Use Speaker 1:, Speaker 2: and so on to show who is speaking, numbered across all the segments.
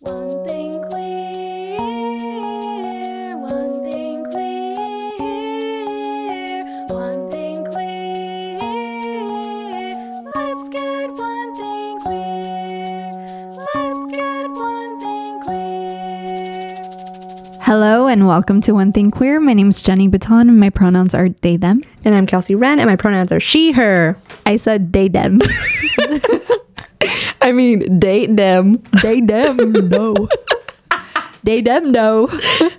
Speaker 1: One thing queer, one thing queer, one thing queer. Let's get one thing queer. Let's get one thing queer.
Speaker 2: Hello and welcome to One Thing Queer. My name is Jenny Bouton and my pronouns are they, them.
Speaker 3: And I'm Kelsey Wren, and my pronouns are she, her.
Speaker 2: I said they, them.
Speaker 3: I mean, date them.
Speaker 2: they, them, no. they, them, no.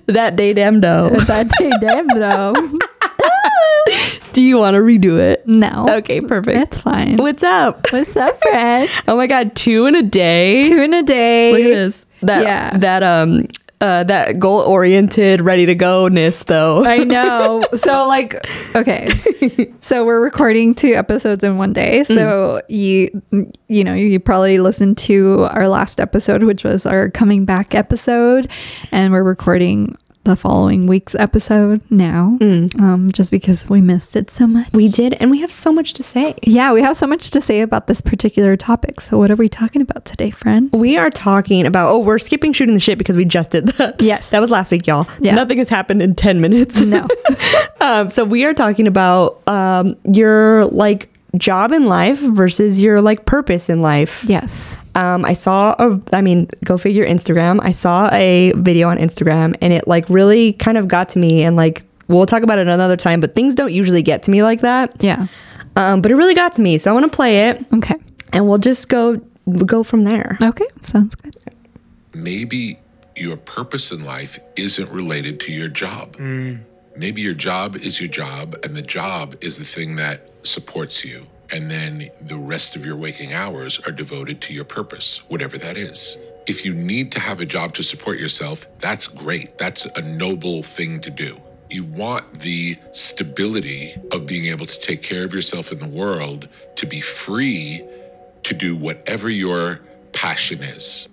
Speaker 3: That day them though.
Speaker 2: That they, them, no.
Speaker 3: Do you want to redo it?
Speaker 2: No.
Speaker 3: Okay, perfect.
Speaker 2: It's fine.
Speaker 3: What's up?
Speaker 2: What's up, friend?
Speaker 3: Oh my god, two in a day.
Speaker 2: Two in a day.
Speaker 3: Look at this. That
Speaker 2: Yeah.
Speaker 3: that um uh that goal oriented, ready to go ness though.
Speaker 2: I know. So like okay. So we're recording two episodes in one day. So you you know, you probably listened to our last episode which was our coming back episode and we're recording the following week's episode now. Um just because we missed it so much.
Speaker 3: we did, and we have so much to say.
Speaker 2: Yeah, we have so much to say about this particular topic. So what are we talking about today, friend?
Speaker 3: We are talking about oh, we're skipping shooting the shit because we just did that.
Speaker 2: Yes.
Speaker 3: That was last week, y'all.
Speaker 2: Yeah.
Speaker 3: Nothing has happened in 10 minutes.
Speaker 2: No.
Speaker 3: um, so we are talking about um your like job in life versus your like purpose in life.
Speaker 2: yes.
Speaker 3: Um, I saw a, I mean, go figure Instagram. I saw a video on Instagram and it like really kind of got to me and like, we'll talk about it another time, but things don't usually get to me like that.
Speaker 2: Yeah.
Speaker 3: Um, but it really got to me. So I want to play it
Speaker 2: Okay.
Speaker 3: and we'll just go, go from there.
Speaker 2: Okay. Sounds good.
Speaker 4: maybe your purpose in life isn't related to your job. Maybe your job is your job, and the job is the thing that supports you. And then the rest of your waking hours are devoted to your purpose, whatever that is. If you need to have a job to support yourself, that's great. That's a noble thing to do. You want the stability of being able to take care of yourself in the world, to be free to do whatever your passion is.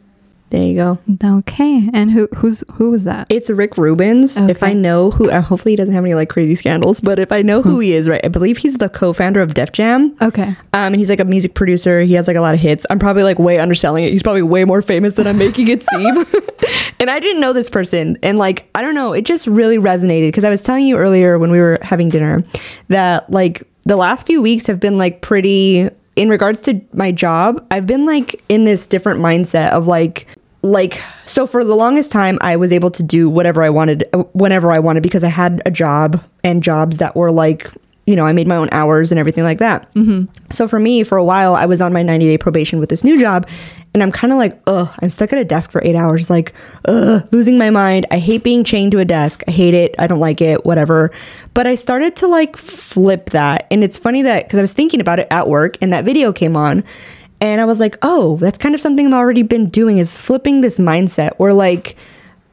Speaker 3: There you go.
Speaker 2: Okay. And who who's who was that?
Speaker 3: It's Rick Rubens. If I know who, hopefully he doesn't have any like crazy scandals, but if I know who he is, right, I believe he's the co-founder of Def Jam.
Speaker 2: Okay.
Speaker 3: Um, and he's like a music producer. He has like a lot of hits. I'm probably like way underselling it. He's probably way more famous than I'm making it seem. and I didn't know this person. And like, I don't know, it just really resonated because I was telling you earlier when we were having dinner that like the last few weeks have been like pretty, in regards to my job, I've been like in this different mindset of like, like so for the longest time i was able to do whatever i wanted uh, whenever i wanted because i had a job and jobs that were like you know i made my own hours and everything like that. Mm-hmm. so for me for a while i was on my 90 day probation with this new job and i'm kind of like ugh i'm stuck at a desk for eight hours like ugh losing my mind. I hate being chained to a desk. I hate it. I don't like it whatever. But i started to like flip that. And it's funny that because i was thinking about it at work and that video came on and I was like, oh, that's kind of something I've already been doing is flipping this mindset where like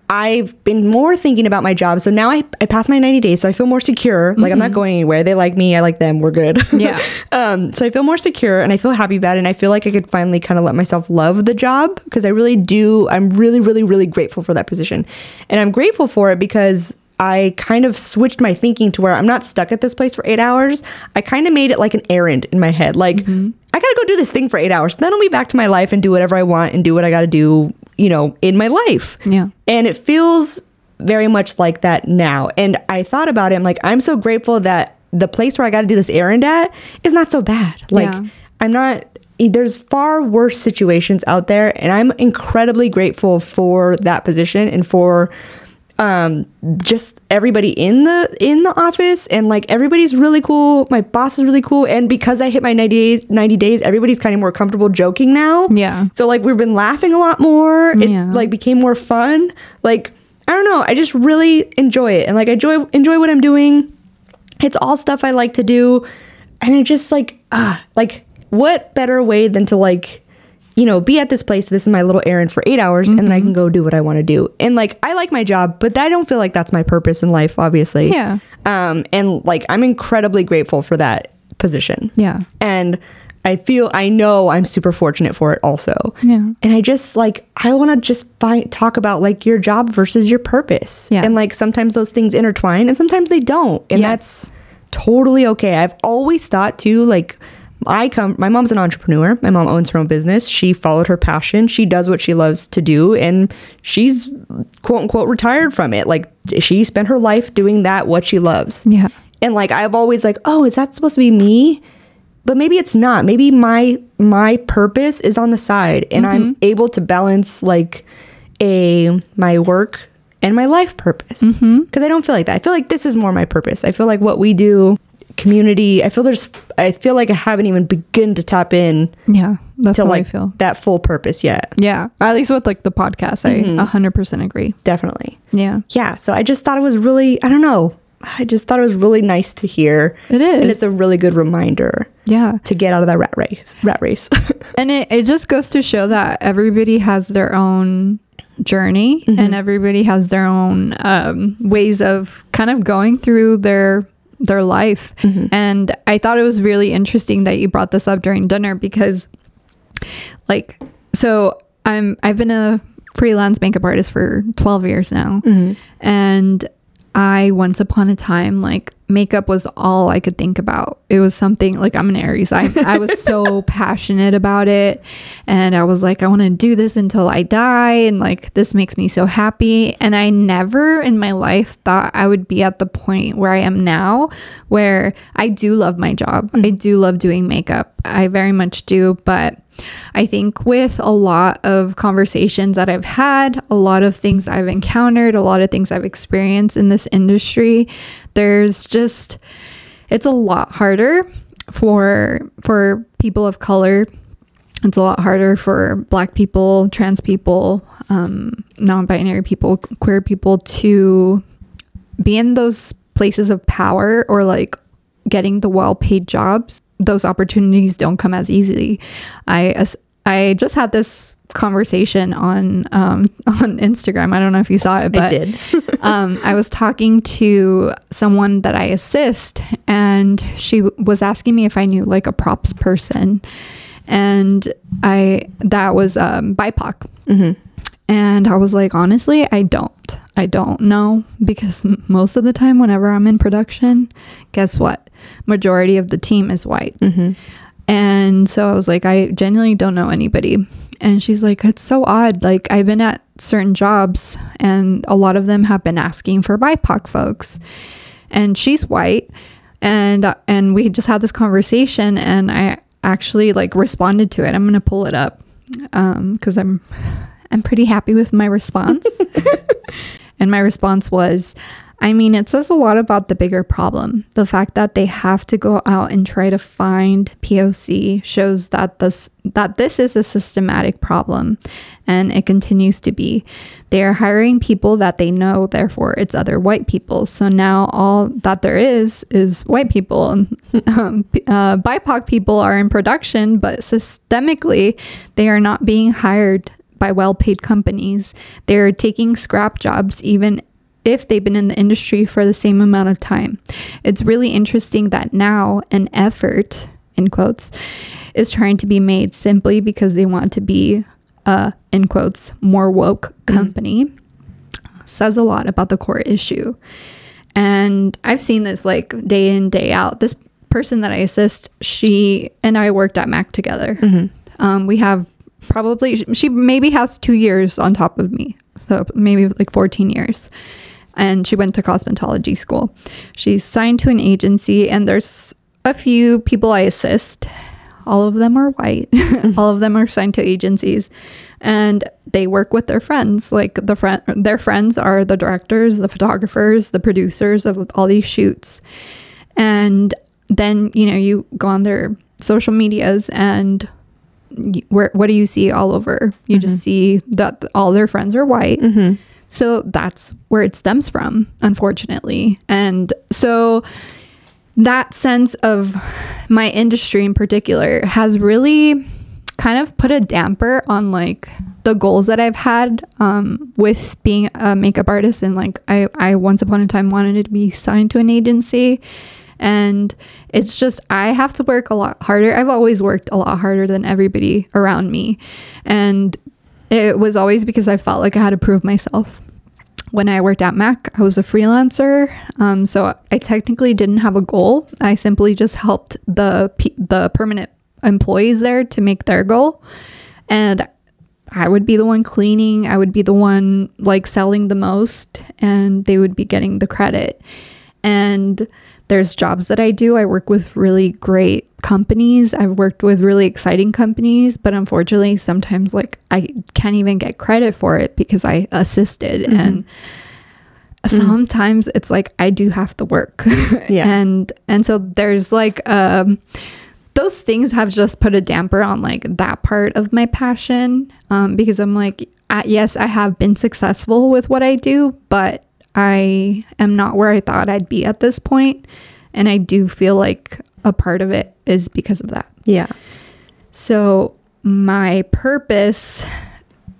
Speaker 3: I've been more thinking about my job. So now I, I passed my 90 days. So I feel more secure. Like I'm not going anywhere. They like me. I like them. We're good.
Speaker 2: Yeah.
Speaker 3: um, so I feel more secure and I feel happy about it. And I feel like I could finally kind of let myself love the job because I really do. I'm really, really, really grateful for that position. And I'm grateful for it because I kind of switched my thinking to where I'm not stuck at this place for eight hours. I kind of made it like an errand in my head. Like, I gotta go do this thing for eight hours. Then I'll be back to my life and do whatever I want and do what I gotta do, you know, in my life.
Speaker 2: Yeah.
Speaker 3: And it feels very much like that now. And I thought about it. I'm like, I'm so grateful that the place where I gotta do this errand at is not so bad. Like,
Speaker 2: Yeah.
Speaker 3: I'm not. There's far worse situations out there, and I'm incredibly grateful for that position and for um just everybody in the in the office and like everybody's really cool. My boss is really cool. And because i hit my 90 days 90 days everybody's kind of more comfortable joking now.
Speaker 2: Yeah.
Speaker 3: so like we've been laughing a lot more. It's
Speaker 2: Yeah.
Speaker 3: like became more fun. Like i don't know. I just really enjoy it. And like i enjoy enjoy what i'm doing. It's all stuff i like to do. And it just like ah like what better way than to like you know be at this place this is my little errand for eight hours and then i can go do what i want to do and like i like my job but i don't feel like that's my purpose in life obviously
Speaker 2: Yeah.
Speaker 3: um and like i'm incredibly grateful for that position
Speaker 2: Yeah.
Speaker 3: and I feel I know I'm super fortunate for it also.
Speaker 2: Yeah.
Speaker 3: And I just like I want to just find talk about like your job versus your purpose.
Speaker 2: Yeah.
Speaker 3: And like sometimes those things intertwine and sometimes they don't. And
Speaker 2: Yes.
Speaker 3: that's totally okay. I've always thought too like I come my mom's an entrepreneur. My mom owns her own business. She followed her passion. She does what she loves to do and she's quote unquote retired from it. Like she spent her life doing that what she loves.
Speaker 2: Yeah.
Speaker 3: And like I've always like, "Oh, is that supposed to be me?" But maybe it's not. Maybe my my purpose is on the side and I'm mm-hmm. able to balance like a my work and my life purpose. Mm-hmm. Because I don't feel like that. I feel like this is more my purpose. I feel like what we do, community. I feel there's. I feel like I haven't even begun to tap in
Speaker 2: Yeah. That's
Speaker 3: to
Speaker 2: how
Speaker 3: like
Speaker 2: I feel.
Speaker 3: that full purpose yet.
Speaker 2: Yeah. At least with like the podcast, I 100% agree.
Speaker 3: Definitely.
Speaker 2: Yeah.
Speaker 3: Yeah. So I just thought it was really. I don't know. I just thought it was really nice to hear.
Speaker 2: It is.
Speaker 3: and it's a really good reminder
Speaker 2: Yeah.
Speaker 3: to get out of that rat race. Rat race.
Speaker 2: And it, it just goes to show that everybody has their own journey and everybody has their own um, ways of kind of going through their their life. Mm-hmm. And I thought it was really interesting that you brought this up during dinner because like so I'm I've been a freelance makeup artist for 12 years now. Mm-hmm. And I once upon a time like makeup was all I could think about. It was something like I'm an Aries. I I was so passionate about it and I was like I want to do this until I die and like this makes me so happy and I never in my life thought I would be at the point where I am now where I do love my job. I mm-hmm. do love doing makeup. I very much do, but I think with a lot of conversations that I've had, a lot of things I've encountered, a lot of things I've experienced in this industry, there's just it's a lot harder for for people of color. It's a lot harder for black people, trans people, um, non-binary people, queer people to be in those places of power or like getting the well-paid jobs those opportunities don't come as easily i i just had this conversation on um on instagram i don't know if you saw it but
Speaker 3: did.
Speaker 2: um i was talking to someone that i assist and she w- was asking me if i knew like a props person and i that was um bipoc and I was like, honestly, I don't. I don't know because most of the time, whenever I'm in production, guess what? Majority of the team is white. Mm-hmm. And so I was like, I genuinely don't know anybody. And she's like, it's so odd. Like, I've been at certain jobs, and a lot of them have been asking for BIPOC folks. And she's white. And and we just had this conversation, and I actually like responded to it. I'm gonna pull it up um, because I'm I'm pretty happy with my response. and my response was, I mean, it says a lot about the bigger problem. The fact that they have to go out and try to find POC shows that this that this is a systematic problem and it continues to be. They are hiring people that they know, therefore it's other white people. So now all that there is is white people. Um, uh, BIPOC people are in production, but systemically they are not being hired by well paid companies. They're taking scrap jobs even if they've been in the industry for the same amount of time. It's really interesting that now an effort, in quotes, is trying to be made simply because they want to be a, in quotes, more woke company. Says a lot about the core issue. And I've seen this like day in, day out. This person that I assist, she and I worked at Mac together. Um, we have probably, she maybe has two years on top of me. So maybe like 14 years. And she went to cosmetology school. She's signed to an agency, and there's a few people I assist. All of them are white. Mm-hmm. All of them are signed to agencies, and they work with their friends. Like the friend, their friends are the directors, the photographers, the producers of all these shoots. And then you know you go on their social medias and where what do you see all over? You just mm-hmm. see that all their friends are white. Mm-hmm. So that's where it stems from, unfortunately. And so that sense of my industry in particular has really kind of put a damper on like the goals that I've had um, with being a makeup artist. And like, I, I once upon a time wanted to be signed to an agency. And it's just, I have to work a lot harder. I've always worked a lot harder than everybody around me. And it was always because I felt like I had to prove myself when I worked at Mac, I was a freelancer. Um, so I technically didn't have a goal. I simply just helped the the permanent employees there to make their goal. And I would be the one cleaning, I would be the one like selling the most, and they would be getting the credit. And there's jobs that I do. I work with really great companies. I've worked with really exciting companies, but unfortunately, sometimes like I can't even get credit for it because I assisted. And sometimes it's like I do have to work.
Speaker 3: Yeah.
Speaker 2: and and so there's like um those things have just put a damper on like that part of my passion um, because I'm like, uh, yes, I have been successful with what I do, but I am not where I thought I'd be at this point, and I do feel like a part of it is because of that.
Speaker 3: Yeah.
Speaker 2: So my purpose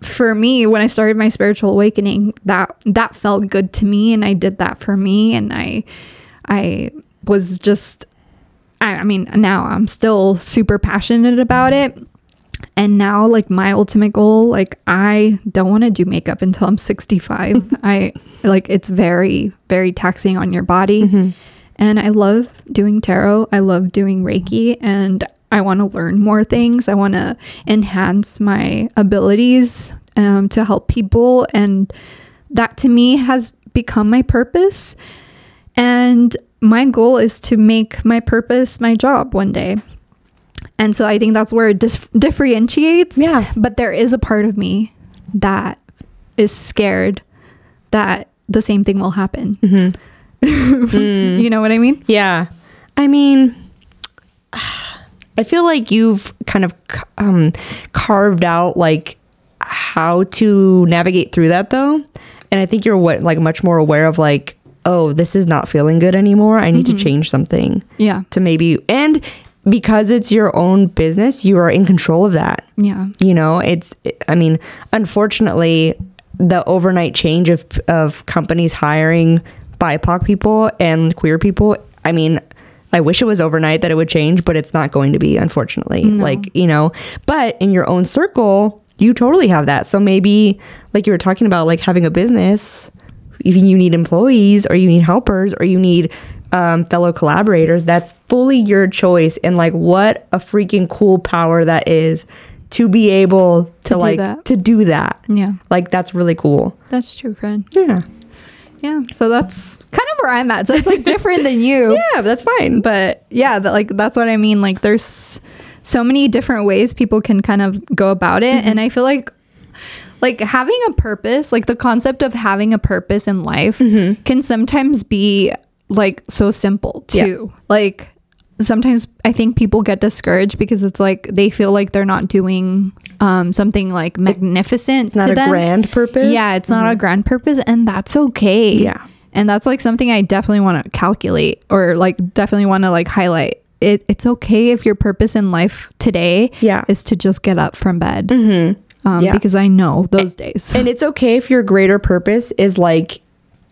Speaker 2: for me when I started my spiritual awakening, that that felt good to me and I did that for me and I I was just I, I mean now I'm still super passionate about it. And now like my ultimate goal, like I don't want to do makeup until I'm 65. I like it's very very taxing on your body. Mm-hmm. And I love doing tarot. I love doing Reiki and I want to learn more things. I want to enhance my abilities um, to help people. And that to me has become my purpose. And my goal is to make my purpose my job one day. And so I think that's where it dis- differentiates.
Speaker 3: Yeah.
Speaker 2: But there is a part of me that is scared that the same thing will happen. you know what I mean?
Speaker 3: Yeah. I mean, I feel like you've kind of um, carved out like how to navigate through that though. And I think you're what like much more aware of like, oh, this is not feeling good anymore. I need to change something
Speaker 2: Yeah.
Speaker 3: to maybe and because it's your own business, you are in control of that
Speaker 2: Yeah.
Speaker 3: you know it's i mean unfortunately the overnight change of of companies hiring bipoc people and queer people i mean i wish it was overnight that it would change but it's not going to be unfortunately. Like you know but in your own circle you totally have that. So maybe like you were talking about like having a business even you need employees or you need helpers or you need um, fellow collaborators that's fully your choice. And like what a freaking cool power that is to be able to,
Speaker 2: To do
Speaker 3: like
Speaker 2: that.
Speaker 3: to do that.
Speaker 2: Yeah.
Speaker 3: like that's really cool.
Speaker 2: That's true, friend.
Speaker 3: yeah
Speaker 2: Yeah. So that's kind of where I'm at. So it's like different than you.
Speaker 3: yeah that's fine
Speaker 2: But yeah, that, like that's what I mean. Like there's so many different ways people can kind of go about it. Mm-hmm. And I feel like like having a purpose, like the concept of having a purpose in life mm-hmm. can sometimes be like so simple
Speaker 3: Yeah.
Speaker 2: too. Like sometimes I think people get discouraged because it's like they feel like they're not doing um something like magnificent.
Speaker 3: it's not a
Speaker 2: them.
Speaker 3: grand purpose
Speaker 2: Yeah, it's not a grand purpose, and that's okay.
Speaker 3: Yeah.
Speaker 2: And that's like something I definitely want to calculate or like definitely want to like highlight. It, it's okay if your purpose in life today
Speaker 3: Yeah.
Speaker 2: is to just get up from bed. Mm-hmm. Um,
Speaker 3: Yeah.
Speaker 2: Because I know those days.
Speaker 3: and it's okay if your greater purpose is like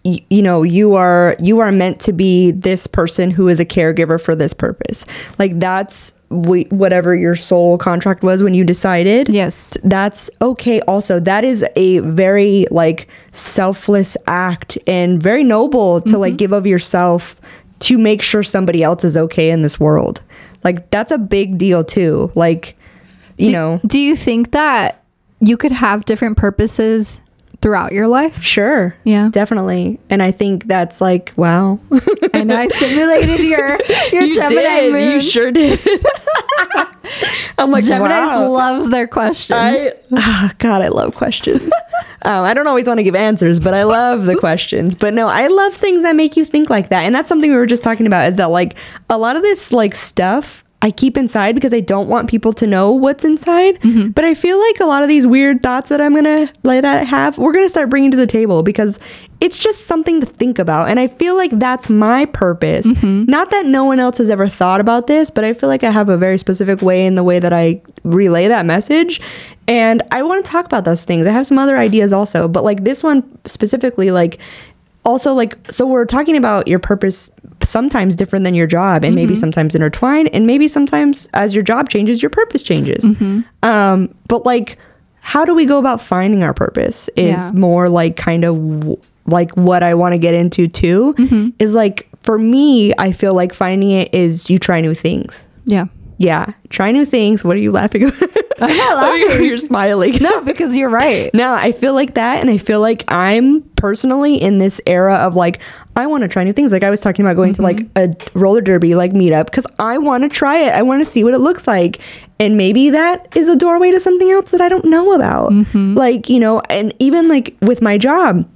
Speaker 3: y- you know you are you are meant to be this person who is a caregiver for this purpose. Like that's wh- whatever your soul contract was when you decided.
Speaker 2: Yes.
Speaker 3: that's okay also. That is a very like selfless act and very noble to like mm-hmm. give of yourself to make sure somebody else is okay in this world. Like that's a big deal too. Like you
Speaker 2: do,
Speaker 3: know.
Speaker 2: Do you think that you could have different purposes throughout your life?
Speaker 3: sure
Speaker 2: Yeah.
Speaker 3: definitely and i think that's like wow
Speaker 2: I know I stimulated your your
Speaker 3: you
Speaker 2: Gemini
Speaker 3: did.
Speaker 2: moon.
Speaker 3: You sure did. I'm like,
Speaker 2: Geminis
Speaker 3: wow.
Speaker 2: love their questions.
Speaker 3: I, ah, God, I love questions. um, I don't always want to give answers, but I love the questions. But no, I love things that make you think like that. And that's something we were just talking about is that like a lot of this like stuff I keep inside because I don't want people to know what's inside. Mm-hmm. But I feel like a lot of these weird thoughts that I'm gonna like that I have, we're gonna start bringing to the table because it's just something to think about. And I feel like that's my purpose. Mm-hmm. Not that no one else has ever thought about this, but I feel like I have a very specific way in the way that I relay that message. And I want to talk about those things. I have some other ideas also, but like this one specifically, like also like so we're talking about your purpose sometimes different than your job and maybe sometimes intertwined and maybe sometimes as your job changes your purpose changes um but like how do we go about finding our purpose is
Speaker 2: Yeah.
Speaker 3: more like kind of w- like what I want to get into too
Speaker 2: Mm-hmm.
Speaker 3: is like for me I feel like finding it is you try new things.
Speaker 2: Yeah.
Speaker 3: Yeah, try new things. What are you laughing at?
Speaker 2: I'm not
Speaker 3: you're,
Speaker 2: laughing.
Speaker 3: you're smiling.
Speaker 2: No, because you're right.
Speaker 3: No, I feel like that. And I feel like I'm personally in this era of like, I want to try new things. Like I was talking about going to like mm-hmm. a roller derby like meetup because I want to try it. I want to see what it looks like. And maybe that is a doorway to something else that I don't know about. Mm-hmm. Like, you know, and even like with my job,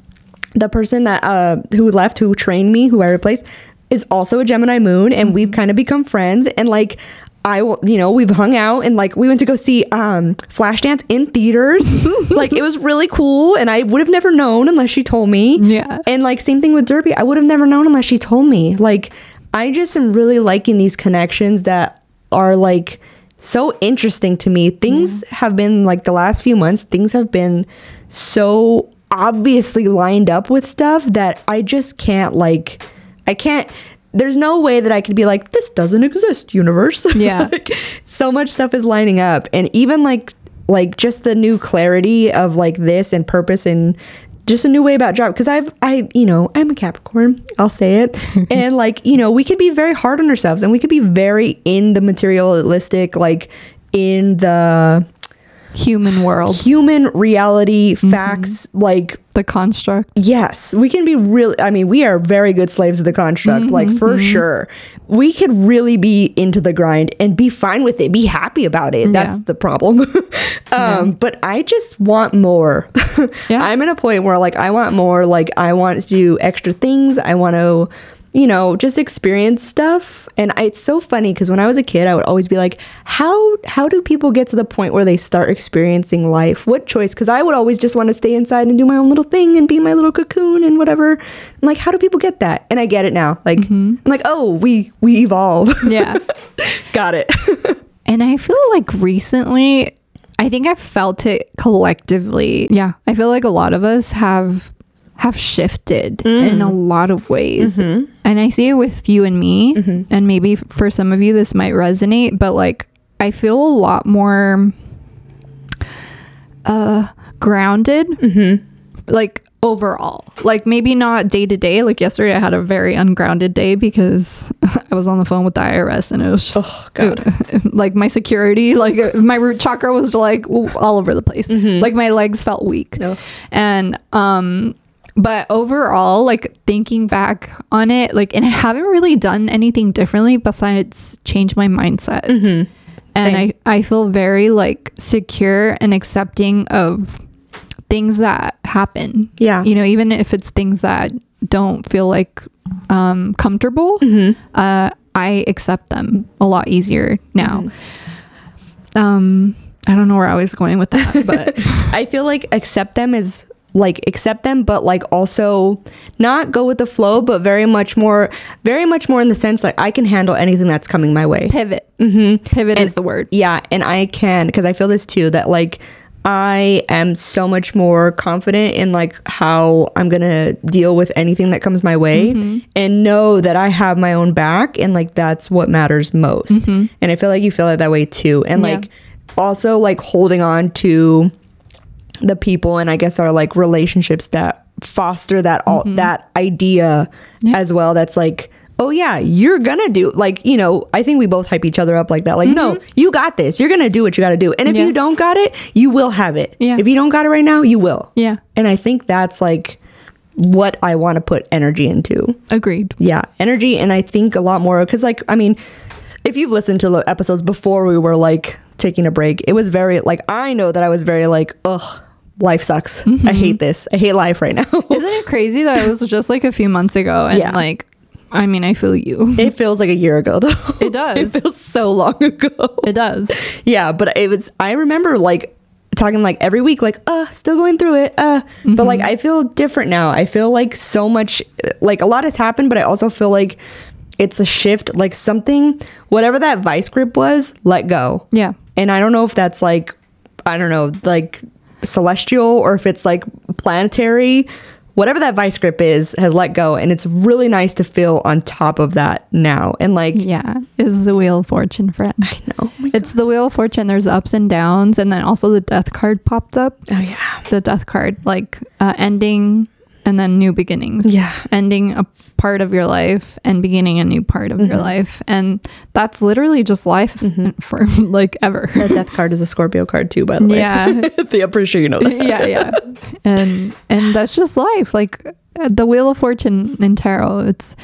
Speaker 3: the person that uh who left who trained me who i replaced is also a gemini moon and mm-hmm. we've kind of become friends and like I will, you know, we've hung out and like we went to go see um Flashdance in theaters. like it was really cool and I would have never known unless she told me.
Speaker 2: Yeah.
Speaker 3: And like same thing with Derby. I would have never known unless she told me. Like I just am really liking these connections that are like so interesting to me. Things have been like the last few months, things have been so obviously lined up with stuff that I just can't like I can't there's no way that I could be like this doesn't exist universe.
Speaker 2: Yeah.
Speaker 3: Like, so much stuff is lining up and even like like just the new clarity of like this and purpose and just a new way about job because I've I you know I'm a Capricorn I'll say it and like you know we could be very hard on ourselves and we could be very in the materialistic like in the
Speaker 2: Human world,
Speaker 3: human reality facts like
Speaker 2: the construct.
Speaker 3: Yes, we can be really. I mean, we are very good slaves of the construct, like
Speaker 2: Mm-hmm,
Speaker 3: for sure. We could really be into the grind and be fine with it, be happy about it. That's
Speaker 2: Yeah.
Speaker 3: the problem. um, But I just want more.
Speaker 2: Yeah.
Speaker 3: I'm at a point where, like, I want more. Like, I want to do extra things. I want to, you know, just experience stuff. And I, it's so funny because when I was a kid, I would always be like, how how do people get to the point where they start experiencing life? What choice? Because I would always just want to stay inside and do my own little thing and be my little cocoon and whatever. I'm like, how do people get that? And I get it now. Like, mm-hmm. I'm like, oh, we we evolve.
Speaker 2: Yeah.
Speaker 3: Got it.
Speaker 2: And I feel like recently, I think I've felt it collectively. Yeah. I feel like a lot of us have have shifted in a mm. lot of ways. Mm-hmm. And I see it with you and me. Mm-hmm. And maybe for some of you this might resonate, but like I feel a lot more uh grounded. Mm-hmm. Like overall. Like maybe not day to day. Like yesterday I had a very ungrounded day because I was on the phone with the IRS and it was just
Speaker 3: Oh, God.
Speaker 2: like my security, like my root chakra was like all over the place. Like my legs felt weak.
Speaker 3: No.
Speaker 2: And um but overall, like thinking back on it, like and I haven't really done anything differently besides change my mindset. And I I feel very like secure and accepting of things that happen.
Speaker 3: Yeah.
Speaker 2: You know, even if it's things that don't feel like um comfortable, uh I accept them a lot easier now. Um I don't know where I was going with that, but
Speaker 3: I feel like accept them is like accept them but like also not go with the flow but very much more very much more in the sense like I can handle anything that's coming my way.
Speaker 2: pivot. Mm-hmm. Pivot is the word.
Speaker 3: Yeah, and I can because I feel this too that like I am so much more confident in like how I'm gonna deal with anything that comes my way and know that I have my own back and like that's what matters most. And I feel like you feel it that way too. And
Speaker 2: Yeah.
Speaker 3: like also like holding on to the people and I guess our like relationships that foster that all mm-hmm. that idea
Speaker 2: Yeah.
Speaker 3: as well that's like oh yeah you're gonna do like you know i think we both hype each other up like that like no mm-hmm. you got this you're gonna do what you gotta do and if
Speaker 2: Yeah.
Speaker 3: you don't got it you will have it
Speaker 2: Yeah.
Speaker 3: if you don't got it right now you will
Speaker 2: Yeah.
Speaker 3: and i think that's like what i want to put energy into
Speaker 2: Agreed.
Speaker 3: yeah energy and i think a lot more because like i mean if you've listened to the episodes before we were like taking a break it was very like i know that i was very like ugh life sucks i hate this i hate life right now
Speaker 2: Isn't it crazy that it was just like a few months ago and
Speaker 3: Yeah.
Speaker 2: like I mean I feel you.
Speaker 3: it feels like a year ago though
Speaker 2: It does.
Speaker 3: it feels so long ago
Speaker 2: It does.
Speaker 3: yeah but it was i remember like talking like every week like uh still going through it uh but like i feel different now i feel like so much like a lot has happened but i also feel like it's a shift like something whatever that vice grip was let go
Speaker 2: Yeah.
Speaker 3: and i don't know if that's like i don't know like celestial or if it's like planetary whatever that vice grip is has let go and it's really nice to feel on top of that now and like
Speaker 2: Yeah, is the Wheel of Fortune, friend.
Speaker 3: i know
Speaker 2: It's the Wheel of Fortune. There's ups and downs, and then also the Death card popped up.
Speaker 3: oh yeah
Speaker 2: The Death card, like uh, ending and then new beginnings.
Speaker 3: Yeah.
Speaker 2: ending a part of your life and beginning a new part of
Speaker 3: Mm-hmm.
Speaker 2: your life, and that's literally just life for like ever.
Speaker 3: the death card is a scorpio card too by the way
Speaker 2: Yeah.
Speaker 3: i'm pretty sure you know that
Speaker 2: yeah, yeah. And and that's just life. Like uh, the Wheel of Fortune in tarot, it's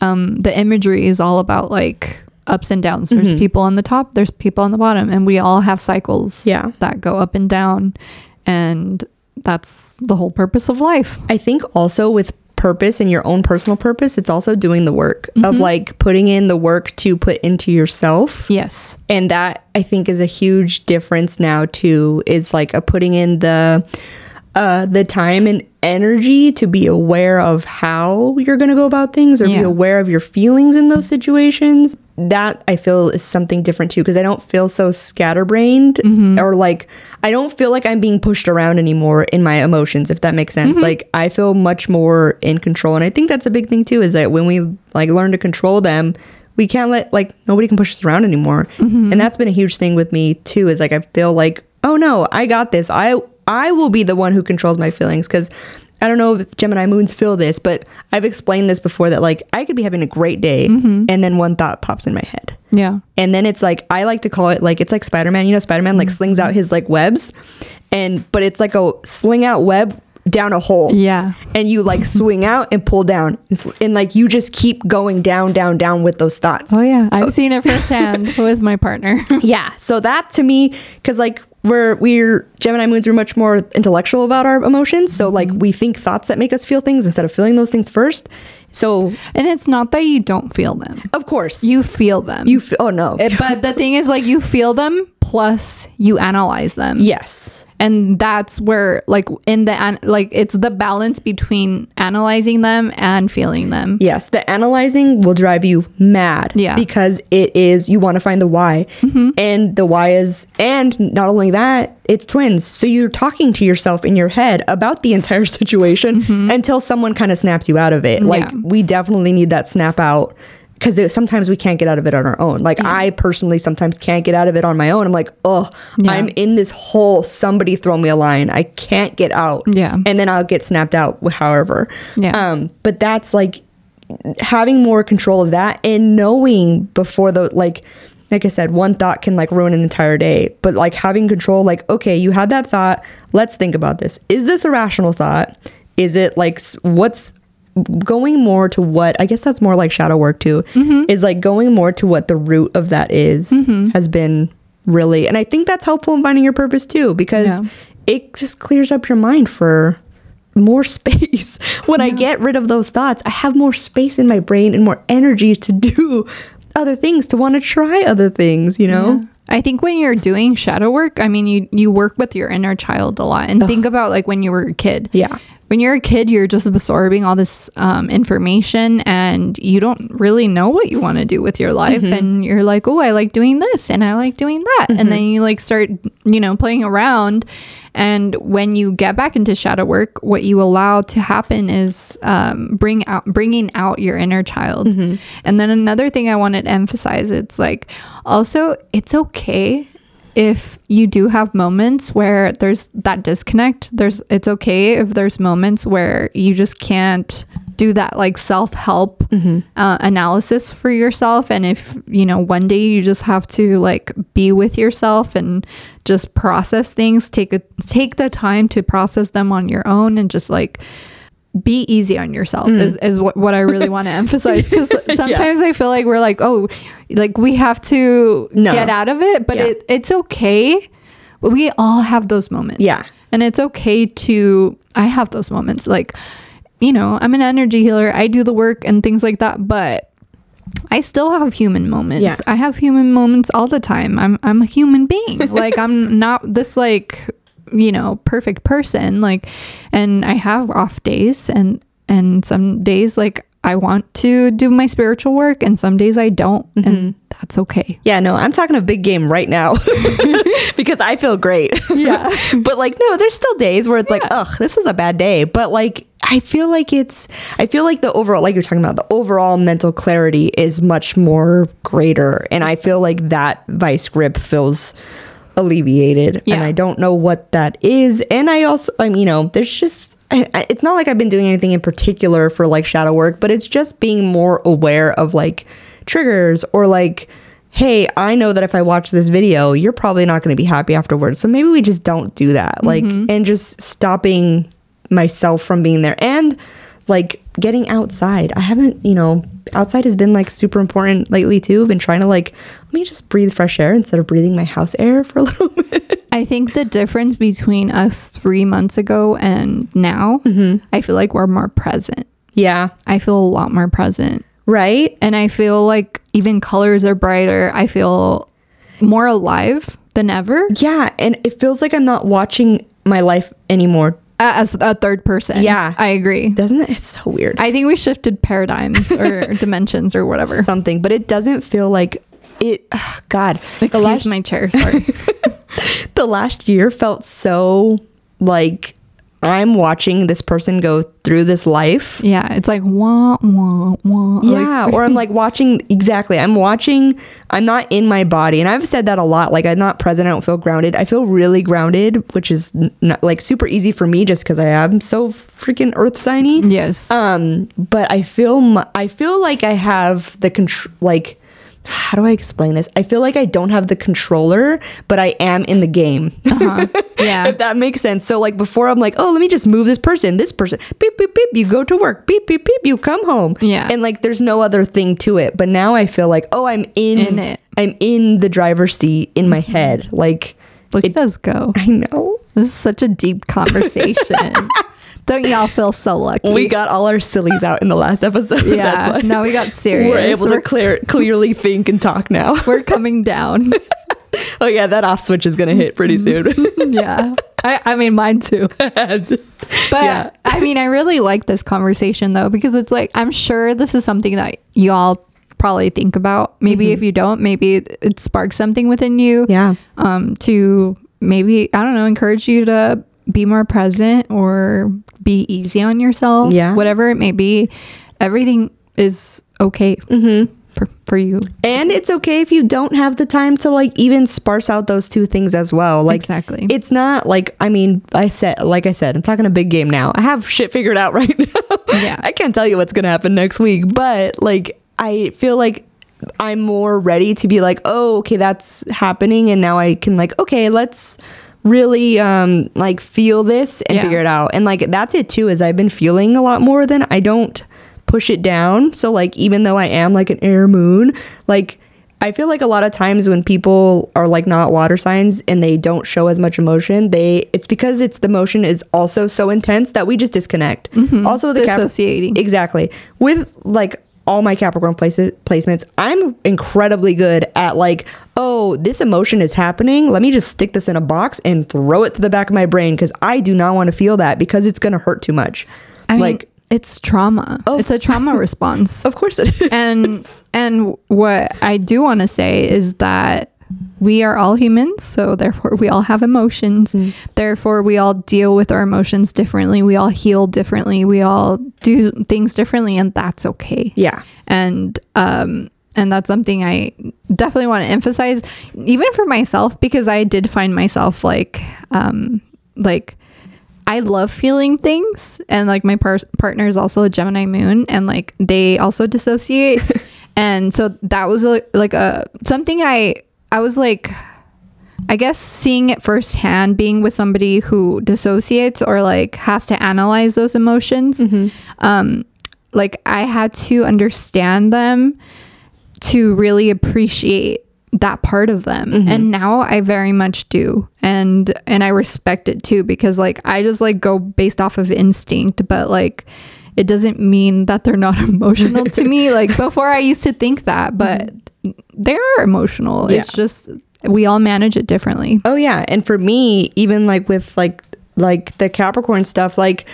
Speaker 2: um the imagery is all about like ups and downs. There's
Speaker 3: Mm-hmm.
Speaker 2: people on the top, there's people on the bottom, and we all have cycles
Speaker 3: Yeah.
Speaker 2: that go up and down. And that's the whole purpose of life.
Speaker 3: I think also with purpose and your own personal purpose, it's also doing the work
Speaker 2: Mm-hmm.
Speaker 3: of like putting in the work to put into yourself.
Speaker 2: Yes.
Speaker 3: And that I think is a huge difference now too, is like a putting in the uh the time and energy to be aware of how you're gonna go about things or be aware of your feelings in those situations. That I feel is something different too, because I don't feel so scatterbrained
Speaker 2: Mm-hmm.
Speaker 3: or like I don't feel like I'm being pushed around anymore in my emotions, if that makes
Speaker 2: Mm-hmm.
Speaker 3: sense. Like I feel much more in control. And I think that's a big thing too, is that when we like learn to control them, we can't let like nobody can push us around anymore.
Speaker 2: Mm-hmm.
Speaker 3: And that's been a huge thing with me too, is like I feel like, oh no, I got this. I I will be the one who controls my feelings because I don't know if Gemini moons feel this, but I've explained this before that like I could be having a great day
Speaker 2: Mm-hmm.
Speaker 3: and then one thought pops in my head.
Speaker 2: Yeah.
Speaker 3: And then it's like I like to call it like it's like Spider Man. You know, Spider Man like
Speaker 2: Mm-hmm.
Speaker 3: slings out his like webs, and but it's like a sling out web down a hole.
Speaker 2: Yeah.
Speaker 3: And you like swing out and pull down, and, sl- and like you just keep going down, down, down with those thoughts.
Speaker 2: Oh yeah. I've seen it firsthand with my partner.
Speaker 3: yeah. So that to me, because like we're we're Gemini moons, we're much more intellectual about our emotions. So like
Speaker 2: Mm-hmm.
Speaker 3: we think thoughts that make us feel things instead of feeling those things first. So
Speaker 2: and it's not that you don't feel them.
Speaker 3: of course
Speaker 2: You feel them.
Speaker 3: you feel. Oh no.
Speaker 2: It- but the thing is like you feel them plus you analyze them.
Speaker 3: yes.
Speaker 2: And that's where like in the an- like it's the balance between analyzing them and feeling them
Speaker 3: Yes, the analyzing will drive you mad.
Speaker 2: Yeah.
Speaker 3: Because it is, you want to find the why. Mm-hmm. And the why is, and not only that, it's twins. So you're talking to yourself in your head about the entire situation mm-hmm. until someone kind of snaps you out of it. Like,
Speaker 2: Yeah.
Speaker 3: we definitely need that snap out because sometimes we can't get out of it on our own. Like, I personally sometimes can't get out of it on my own. I'm like, oh,
Speaker 2: Yeah.
Speaker 3: I'm in this hole. Somebody throw me a line. I can't get out.
Speaker 2: Yeah.
Speaker 3: And then I'll get snapped out, however.
Speaker 2: Yeah.
Speaker 3: Um, but that's like having more control of that and knowing before the like like I said, one thought can like ruin an entire day. But like having control, like, okay, you had that thought. Let's think about this. Is this a rational thought? Is it like what's going more to what I guess that's more like shadow work too, mm-hmm. is like going more to what the root of that is, mm-hmm. has been really and I think that's helpful in finding your purpose too, because
Speaker 2: Yeah.
Speaker 3: it just clears up your mind for more space. When I get rid of those thoughts, I have more space in my brain and more energy to do other things, to want to try other things, you know?
Speaker 2: I think when you're doing shadow work, I mean, you you work with your inner child a lot, and think about like when you were a kid.
Speaker 3: Yeah.
Speaker 2: When you're a kid, you're just absorbing all this um, information, and you don't really know what you want to do with your life. And you're like, "Oh, I like doing this, and I like doing that," and then you like start, you know, playing around. And when you get back into shadow work, what you allow to happen is um, bring out bringing out your inner child. And then another thing I wanted to emphasize, it's like also it's okay if you do have moments where there's that disconnect there's it's okay if there's moments where you just can't do that like self-help uh, analysis for yourself. And if you know one day you just have to like be with yourself and just process things take a take the time to process them on your own and just like be easy on yourself mm. is, is what, what I really want to emphasize because sometimes I feel like we're like oh like we have to
Speaker 3: No.
Speaker 2: get out of it but
Speaker 3: Yeah.
Speaker 2: it, it's okay we all have those moments
Speaker 3: Yeah.
Speaker 2: and it's okay to I have those moments like you know I'm an energy healer I do the work and things like that but I still have human moments.
Speaker 3: Yeah.
Speaker 2: I have human moments all the time. I'm I'm a human being. like I'm not this like you know perfect person like and I have off days and and some days like I want to do my spiritual work and some days I don't and mm-hmm. that's okay.
Speaker 3: Yeah, no, I'm talking a big game right now because I feel great.
Speaker 2: Yeah.
Speaker 3: but like, no, there's still days where it's like, ugh, this is a bad day. But like, I feel like it's, I feel like the overall, like you're talking about, the overall mental clarity is much more greater. And I feel like that vice grip feels alleviated. And I don't know what that is. And I also, I'm, you know, there's just, I, I- it's not like I've been doing anything in particular for like shadow work, but it's just being more aware of like triggers or like, hey, I know that if I watch this video, you're probably not going to be happy afterwards. So maybe we just don't do that. Like, mm-hmm. and just stopping myself from being there and like getting outside. I haven't, you know, outside has been like super important lately too. I've been trying to like, let me just breathe fresh air instead of breathing my house air for a little bit.
Speaker 2: I think the difference between us three months ago and now,
Speaker 3: Mm-hmm.
Speaker 2: I feel like we're more present.
Speaker 3: Yeah.
Speaker 2: I feel a lot more present.
Speaker 3: Right.
Speaker 2: And I feel like even colors are brighter. I feel more alive than ever
Speaker 3: Yeah. And it feels like I'm not watching my life anymore.
Speaker 2: As a third person.
Speaker 3: Yeah.
Speaker 2: I agree.
Speaker 3: Doesn't it? It's so weird.
Speaker 2: I think we shifted paradigms or dimensions or whatever.
Speaker 3: Something, but it doesn't feel like it. ugh, God.
Speaker 2: Excuse
Speaker 3: last,
Speaker 2: my chair. Sorry.
Speaker 3: the last year felt so like I'm watching this person go through this life.
Speaker 2: yeah. It's like wah wah wah. Like,
Speaker 3: Yeah, or I'm like watching exactly. I'm watching. I'm not in my body, and I've said that a lot. Like I'm not present. I don't feel grounded. I feel really grounded, which is not, like super easy for me just because I am so freaking earth signy.
Speaker 2: yes.
Speaker 3: Um, but I feel I feel like I have the control. Like, how do I explain this? I feel like I don't have the controller, but I am in the game.
Speaker 2: Uh-huh. Yeah.
Speaker 3: if that makes sense. So like before, I'm like, oh, let me just move this person, this person, beep beep beep. You go to work, beep beep beep. You come home.
Speaker 2: Yeah.
Speaker 3: and like there's no other thing to it. But now I feel like, oh, I'm in,
Speaker 2: In it.
Speaker 3: I'm in the driver's seat in my head. Like,
Speaker 2: Look
Speaker 3: it-
Speaker 2: us go.
Speaker 3: I know.
Speaker 2: This is such a deep conversation. Don't y'all feel so lucky?
Speaker 3: We got all our sillies out in the last episode. That's
Speaker 2: yeah.
Speaker 3: why.
Speaker 2: Now we got serious.
Speaker 3: We're able to
Speaker 2: We're,
Speaker 3: clear, clearly think and talk now.
Speaker 2: we're coming down.
Speaker 3: Oh yeah, that off switch is gonna hit pretty soon.
Speaker 2: yeah. I, I mean, mine too. But
Speaker 3: Yeah.
Speaker 2: I mean, I really like this conversation though, because it's like, I'm sure this is something that y'all probably think about. Maybe if you don't, maybe it, it sparks something within you.
Speaker 3: Mm-hmm. yeah.
Speaker 2: Um, to maybe, I don't know, encourage you to be more present or be easy on yourself.
Speaker 3: Yeah.
Speaker 2: Whatever it may be. Everything is okay
Speaker 3: Mm-hmm.
Speaker 2: for, for you.
Speaker 3: And it's okay if you don't have the time to like even sparse out those two things as well. Like
Speaker 2: Exactly.
Speaker 3: It's not like I mean, I said like I said, I'm talking a big game now. I have shit figured out right now.
Speaker 2: Yeah.
Speaker 3: I can't tell you what's gonna happen next week, but like I feel like I'm more ready to be like, oh, okay, that's happening, and now I can like, okay, let's really um like feel this and
Speaker 2: Yeah.
Speaker 3: figure it out. And like that's it too, is I've been feeling a lot more than I don't push it down. So like even though I am like an air moon, like I feel like a lot of times when people are like not water signs and they don't show as much emotion, they it's because it's the emotion is also so intense that we just disconnect. Also the Cap- exactly with like all my Capricorn places placements, I'm incredibly good at like, oh, this emotion is happening. Let me just stick this in a box and throw it to the back of my brain because I do not want to feel that because it's gonna hurt too much.
Speaker 2: I mean,
Speaker 3: like,
Speaker 2: it's trauma.
Speaker 3: Oh.
Speaker 2: It's a trauma response.
Speaker 3: of course it is.
Speaker 2: and and what I do want to say is that we are all humans, so therefore we all have emotions. Therefore, we all deal with our emotions differently. We all heal differently. We all do things differently, and that's okay.
Speaker 3: yeah.
Speaker 2: And um and that's something I definitely want to emphasize, even for myself, because I did find myself like um like I love feeling things, and like my par- partner is also a Gemini moon, and like they also dissociate, and so that was like a something I I was like, I guess seeing it firsthand, being with somebody who dissociates or like has to analyze those emotions, mm-hmm. um, like I had to understand them to really appreciate that part of them. Mm-hmm. And now i very much do. And and i respect it too because like i just like go based off of instinct but like it doesn't mean that they're not emotional to me. Like before i used to think that but mm-hmm. They are emotional it's just we all manage it differently
Speaker 3: Oh yeah, and for me, even like with like like the Capricorn stuff, like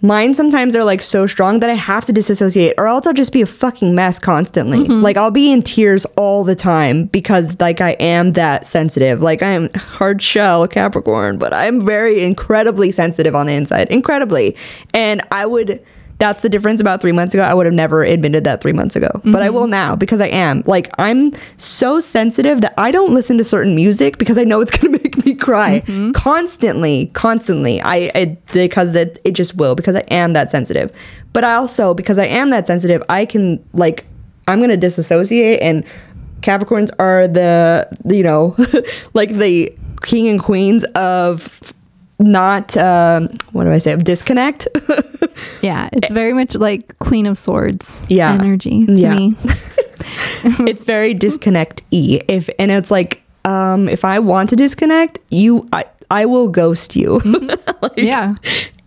Speaker 3: Mine sometimes are like so strong that I have to disassociate, or else I'll just be a fucking mess constantly. Mm-hmm. Like I'll be in tears all the time because like I am that sensitive. Like I am hard shell Capricorn, but I'm very incredibly sensitive on the inside, incredibly. And I would. That's the difference about three months ago. I would have never admitted that three months ago, but I mm-hmm. will now because I am. Like, I'm so sensitive that I don't listen to certain music because I know it's going to make me cry mm-hmm. constantly, constantly. I, I because that it just will because I am that sensitive. But I also, because I am that sensitive, I can, like, I'm going to disassociate and Capricorns are the, you know, like the king and queens of not, um, what do I say, of disconnect.
Speaker 2: Yeah, it's very much like Queen of Swords
Speaker 3: Yeah.
Speaker 2: energy to
Speaker 3: Yeah.
Speaker 2: me.
Speaker 3: it's very disconnect e. if and it's like um if i want to disconnect you i i will ghost you Like,
Speaker 2: Yeah.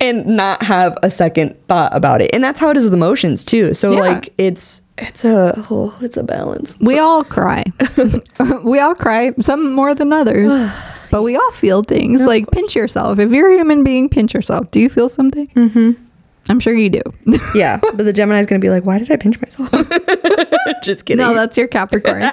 Speaker 3: and not have a second thought about it and that's how it is with emotions too so
Speaker 2: Yeah.
Speaker 3: like it's it's a oh, it's a balance
Speaker 2: We all cry. we all cry, some more than others. but we all feel things. Like pinch yourself. If you're a human being, pinch yourself. Do you feel something? Mm-hmm. I'm sure you do.
Speaker 3: yeah but the gemini's gonna be like why did i pinch myself just kidding
Speaker 2: no, that's your Capricorn.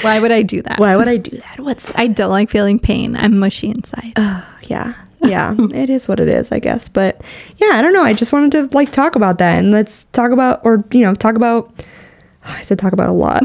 Speaker 2: Why would I do that?
Speaker 3: why would i do that what's that
Speaker 2: I don't like feeling pain. I'm mushy inside.
Speaker 3: yeah yeah it is what it is i guess but yeah i don't know i just wanted to like talk about that and let's talk about or you know talk about i said talk about a lot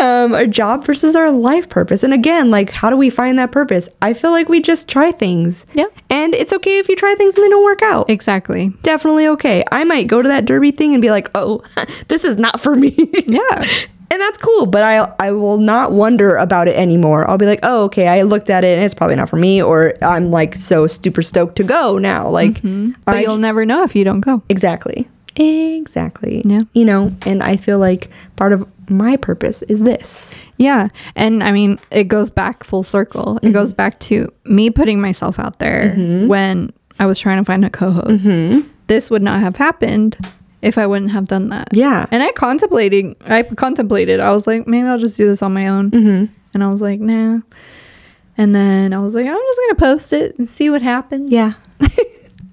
Speaker 3: um our job versus our life purpose. And again like how do we find that purpose? I feel like we just try things.
Speaker 2: Yeah.
Speaker 3: and it's okay if you try things and they don't work out.
Speaker 2: Exactly.
Speaker 3: definitely okay. I might go to that derby thing and be like oh this is not for me.
Speaker 2: Yeah.
Speaker 3: and that's cool but i i will not wonder about it anymore. I'll be like oh okay i looked at it and it's probably not for me or i'm like so super stoked to go now. Like
Speaker 2: But
Speaker 3: I-
Speaker 2: you'll never know if you don't go.
Speaker 3: exactly exactly
Speaker 2: Yeah.
Speaker 3: you know and i feel like part of my purpose is this
Speaker 2: Yeah. And I mean, it goes back full circle. It mm-hmm. goes back to me putting myself out there mm-hmm. when I was trying to find a co host. Mm-hmm. This would not have happened if I wouldn't have done that.
Speaker 3: Yeah.
Speaker 2: And I contemplating, I contemplated, I was like, maybe I'll just do this on my own. And I was like, nah. And then I was like, I'm just going to post it and see what happens.
Speaker 3: yeah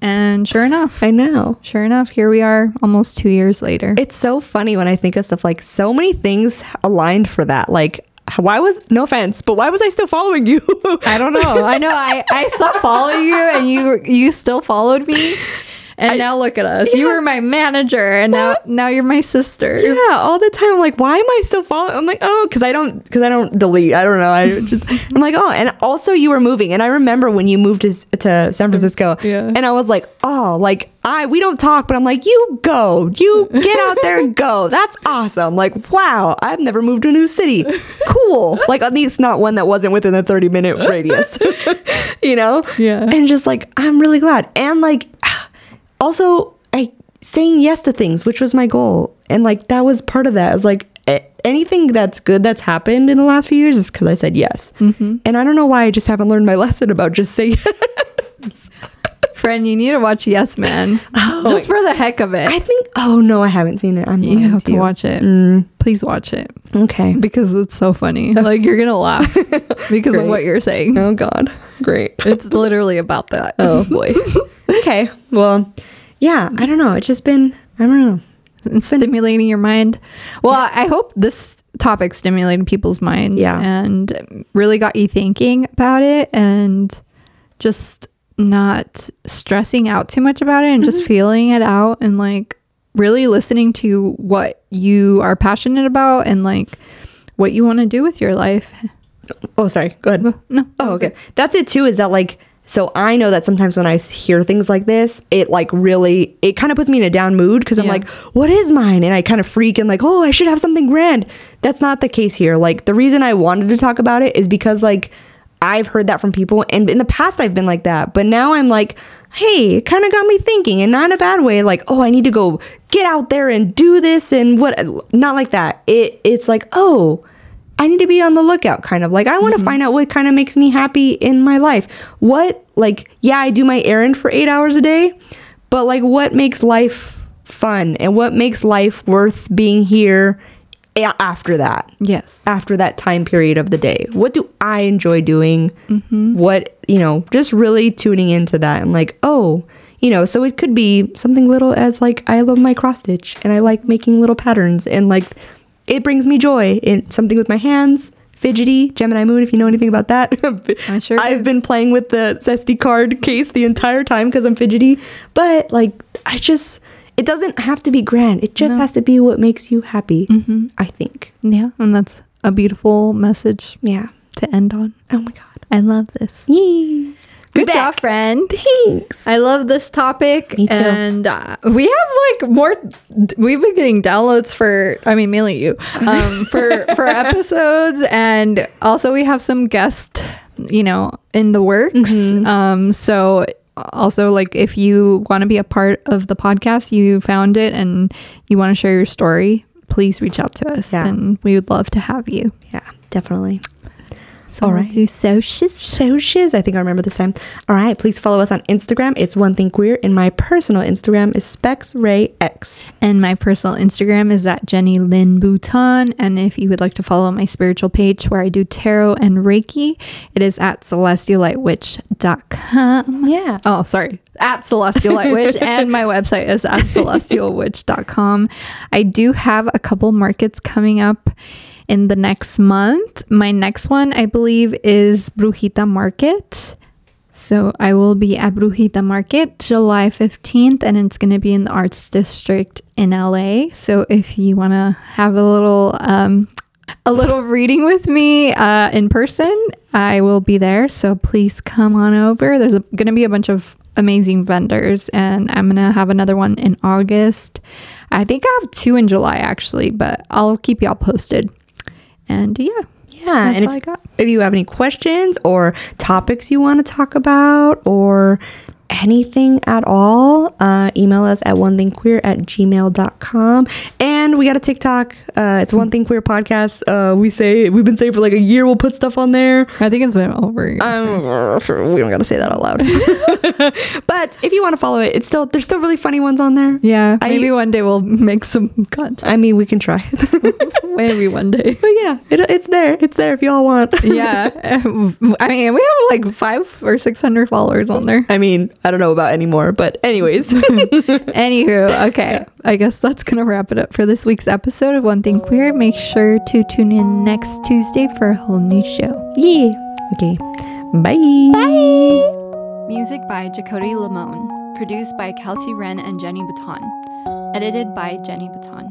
Speaker 2: And sure enough,
Speaker 3: i know
Speaker 2: sure enough, here we are almost two years later.
Speaker 3: it's so funny when i think of stuff like so many things aligned for that like why was no offense but why was i still following you
Speaker 2: I don't know. I know I, I stopped following you and you you still followed me. And now look at us. You were my manager and now now you're my sister.
Speaker 3: Yeah, all the time. I'm like, why am I still following? I'm like, oh, because I don't, because I don't delete. I don't know. I just, I'm like, oh, and also you were moving, and I remember when you moved to to San Francisco,
Speaker 2: Yeah.
Speaker 3: and I was like, oh, like I we don't talk, but I'm like, you go, you get out there and go. That's awesome. Like, wow, I've never moved to a new city. Cool. Like at least not one that wasn't within a 30 minute radius. you know?
Speaker 2: Yeah.
Speaker 3: And just like, I'm really glad. And like, also I saying yes to things, which was my goal, and like that was part of that. I was like anything that's good that's happened in the last few years is because I said yes, mm-hmm. and I don't know why I just haven't learned my lesson about just saying.
Speaker 2: Friend, you need to watch Yes Man. Just for the heck of it.
Speaker 3: I think. Oh no, I haven't seen it. I'm
Speaker 2: you have to
Speaker 3: you.
Speaker 2: watch it. Please watch it.
Speaker 3: Okay.
Speaker 2: Because it's so funny. Like you're gonna laugh because of what you're saying.
Speaker 3: Oh God. Great.
Speaker 2: It's literally about that.
Speaker 3: Oh boy. Okay. Well, yeah. I don't know. It's just been. I don't know.
Speaker 2: and stimulating your mind. Well, I hope this topic stimulated people's minds
Speaker 3: Yeah.
Speaker 2: and really got you thinking about it and just not stressing out too much about it and just mm-hmm. feeling it out and like really listening to what you are passionate about and like what you want to do with your life.
Speaker 3: Oh, sorry. Go ahead.
Speaker 2: No.
Speaker 3: Oh, okay. That's it too. Is that like so? I know that sometimes when I hear things like this, it like really it kind of puts me in a down mood because I'm like, what is mine? And I kind of freak and like, oh, I should have something grand. That's not the case here. Like the reason I wanted to talk about it is because like I've heard that from people, and in the past I've been like that, but now I'm like. Hey, it kind of got me thinking, and not in a bad way. Like, oh, I need to go get out there and do this, and what? Not like that. It, it's like, oh, I need to be on the lookout, kind of like I want to find out what kind of makes me happy in my life. What, like, yeah, I do my errand for eight hours a day, but like, what makes life fun and what makes life worth being here after that
Speaker 2: Yes.
Speaker 3: after that time period of the day. What do I enjoy doing?
Speaker 2: Mm-hmm.
Speaker 3: What, you know, just really tuning into that and like, oh, you know, so it could be something little as like, I love my cross stitch and I like making little patterns and like it brings me joy in something with my hands. Fidgety, Gemini Moon, if you know anything about that.
Speaker 2: I sure
Speaker 3: I've
Speaker 2: do.
Speaker 3: been playing with the Zesty card case the entire time because I'm fidgety. But like, I just, it doesn't have to be grand. It just has to be what makes you happy,
Speaker 2: Mm-hmm.
Speaker 3: I think.
Speaker 2: Yeah, and that's a beautiful message
Speaker 3: Yeah.
Speaker 2: to end on.
Speaker 3: Oh my God.
Speaker 2: I love this.
Speaker 3: Yay.
Speaker 2: Good
Speaker 3: Back.
Speaker 2: job, friend.
Speaker 3: Thanks.
Speaker 2: I love this topic.
Speaker 3: Me too.
Speaker 2: And uh, we have like more, we've been getting downloads for, I mean, mainly you, um, for, for episodes. And also we have some guests, you know, in the works.
Speaker 3: Mm-hmm.
Speaker 2: Um, so also like if you want to be a part of the podcast, you found it and you want to share your story, please reach out to us
Speaker 3: Yeah.
Speaker 2: and we would love to have you.
Speaker 3: Yeah, definitely.
Speaker 2: So
Speaker 3: All
Speaker 2: we'll
Speaker 3: right.
Speaker 2: do socials.
Speaker 3: So shiz. I think I remember this time. All right, please follow us on Instagram. It's one thing queer, and my personal Instagram is Specs Ray X.
Speaker 2: And my personal Instagram is at Jenny Lynn Bouton. And if you would like to follow my spiritual page where I do tarot and Reiki, it is at celestiallightwitch.com.
Speaker 3: Yeah.
Speaker 2: Oh, sorry. At Celestial Light Witch. and my website is at celestialwitch.com. I do have a couple markets coming up in the next month. My next one, I believe, is Brujita Market. So I will be at Brujita Market July 15th, and it's going to be in the Arts District in LA. So if you want to have a little um, a little reading with me uh, in person, I will be there. So please come on over. There's going to be a bunch of amazing vendors, and I'm going to have another one in August. I think I have two in July actually, but I'll keep y'all posted. And yeah,
Speaker 3: Yeah.
Speaker 2: That's
Speaker 3: and if, if you have any questions or topics you want to talk about or anything at all, uh, email us at one thing queer at gmail.com. And we got a TikTok. Uh, it's one thing queer podcast. Uh, we say, we've been saying for like a year, we'll put stuff on there.
Speaker 2: I think it's been over.
Speaker 3: Um, we don't got to say that out loud. but if you want to follow it, it's still there's still really funny ones on there.
Speaker 2: yeah,
Speaker 3: I-
Speaker 2: maybe one day we'll make some content.
Speaker 3: I mean, we can try.
Speaker 2: maybe one day.
Speaker 3: but yeah, it, it's there. It's there if y'all want.
Speaker 2: yeah, I mean, we have like five or six hundred followers on there.
Speaker 3: I mean, I don't know about anymore, but anyways.
Speaker 2: Anywho, okay, I guess that's gonna wrap it up for this week's episode of One Thing Queer. Make sure to tune in next Tuesday for a whole new show.
Speaker 3: yeah. Okay. Bye. Bye.
Speaker 2: Music by Jacody Lamone. Produced by Kelsey Wren and Jenny Bouton. Edited by Jenny Bouton.